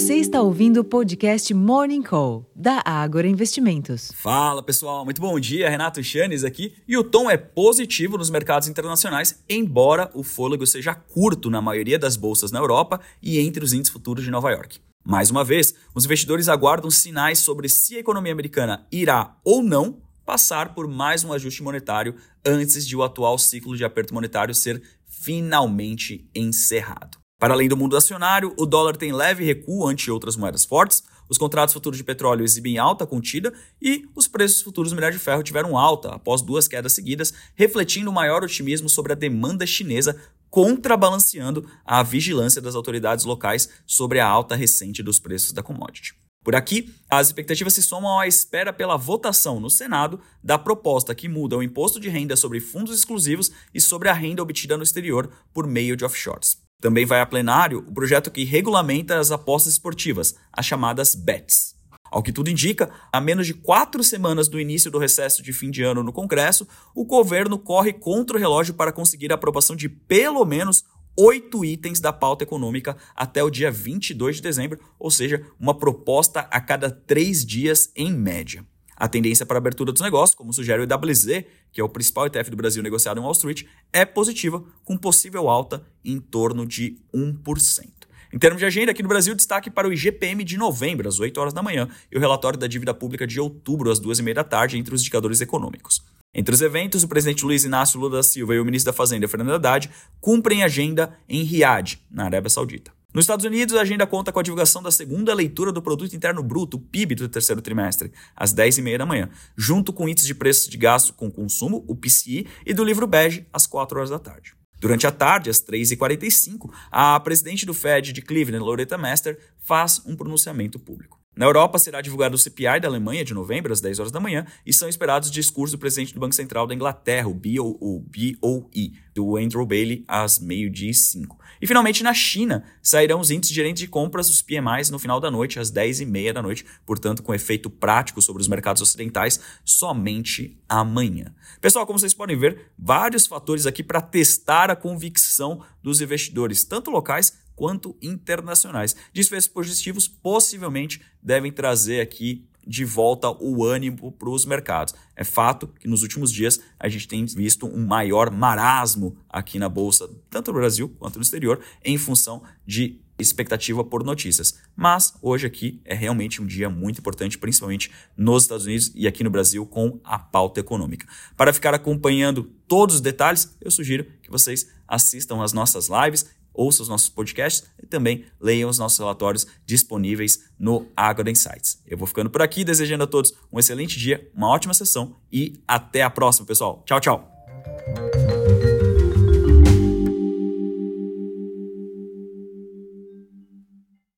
Você está ouvindo o podcast Morning Call, da Ágora Investimentos. Fala pessoal, muito bom dia. Renato Chanes aqui. E o tom é positivo nos mercados internacionais, embora o fôlego seja curto na maioria das bolsas na Europa e entre os índices futuros de Nova York. Mais uma vez, os investidores aguardam sinais sobre se a economia americana irá ou não passar por mais um ajuste monetário antes de o atual ciclo de aperto monetário ser finalmente encerrado. Para além do mundo acionário, o dólar tem leve recuo ante outras moedas fortes, os contratos futuros de petróleo exibem alta contida e os preços futuros do minério de ferro tiveram alta após duas quedas seguidas, refletindo maior otimismo sobre a demanda chinesa, contrabalanceando a vigilância das autoridades locais sobre a alta recente dos preços da commodity. Por aqui, as expectativas se somam à espera pela votação no Senado da proposta que muda o imposto de renda sobre fundos exclusivos e sobre a renda obtida no exterior por meio de offshores. Também vai a plenário o projeto que regulamenta as apostas esportivas, as chamadas BETs. Ao que tudo indica, a menos de quatro semanas do início do recesso de fim de ano no Congresso, o governo corre contra o relógio para conseguir a aprovação de pelo menos oito itens da pauta econômica até o dia 22 de dezembro, ou seja, uma proposta a cada três dias em média. A tendência para a abertura dos negócios, como sugere o IWZ, que é o principal ETF do Brasil negociado em Wall Street, é positiva, com possível alta em torno de 1%. Em termos de agenda, aqui no Brasil, destaque para o IGPM de novembro, às 8 horas da manhã, e o relatório da dívida pública de outubro, às 2 e meia da tarde, entre os indicadores econômicos. Entre os eventos, o presidente Luiz Inácio Lula da Silva e o ministro da Fazenda, Fernando Haddad, cumprem agenda em Riad, na Arábia Saudita. Nos Estados Unidos, a agenda conta com a divulgação da segunda leitura do Produto Interno Bruto, PIB, do terceiro trimestre, às 10h30 da manhã, junto com o índice de preços de gasto com consumo, o PCI, e do livro bege, às 4 horas da tarde. Durante a tarde, às 3h45, a presidente do Fed de Cleveland, Loretta Mester, faz um pronunciamento público. Na Europa será divulgado o CPI da Alemanha de novembro, às 10 horas da manhã, e são esperados discursos do presidente do Banco Central da Inglaterra, o BOE, do Andrew Bailey, às meio-dia e 5. E finalmente na China sairão os índices gerentes de compras, os PMIs, no final da noite, às 10h30 da noite, portanto, com efeito prático sobre os mercados ocidentais, somente amanhã. Pessoal, como vocês podem ver, vários fatores aqui para testar a convicção dos investidores, tanto locais quanto internacionais. Desfechos positivos possivelmente devem trazer aqui de volta o ânimo para os mercados. É fato que nos últimos dias a gente tem visto um maior marasmo aqui na bolsa, tanto no Brasil quanto no exterior, em função de expectativa por notícias. Mas hoje aqui é realmente um dia muito importante, principalmente nos Estados Unidos e aqui no Brasil, com a pauta econômica. Para ficar acompanhando todos os detalhes, eu sugiro que vocês assistam às nossas lives ouça os nossos podcasts e também leiam os nossos relatórios disponíveis no Agora Insights. Eu vou ficando por aqui, desejando a todos um excelente dia, uma ótima sessão e até a próxima, pessoal. Tchau, tchau.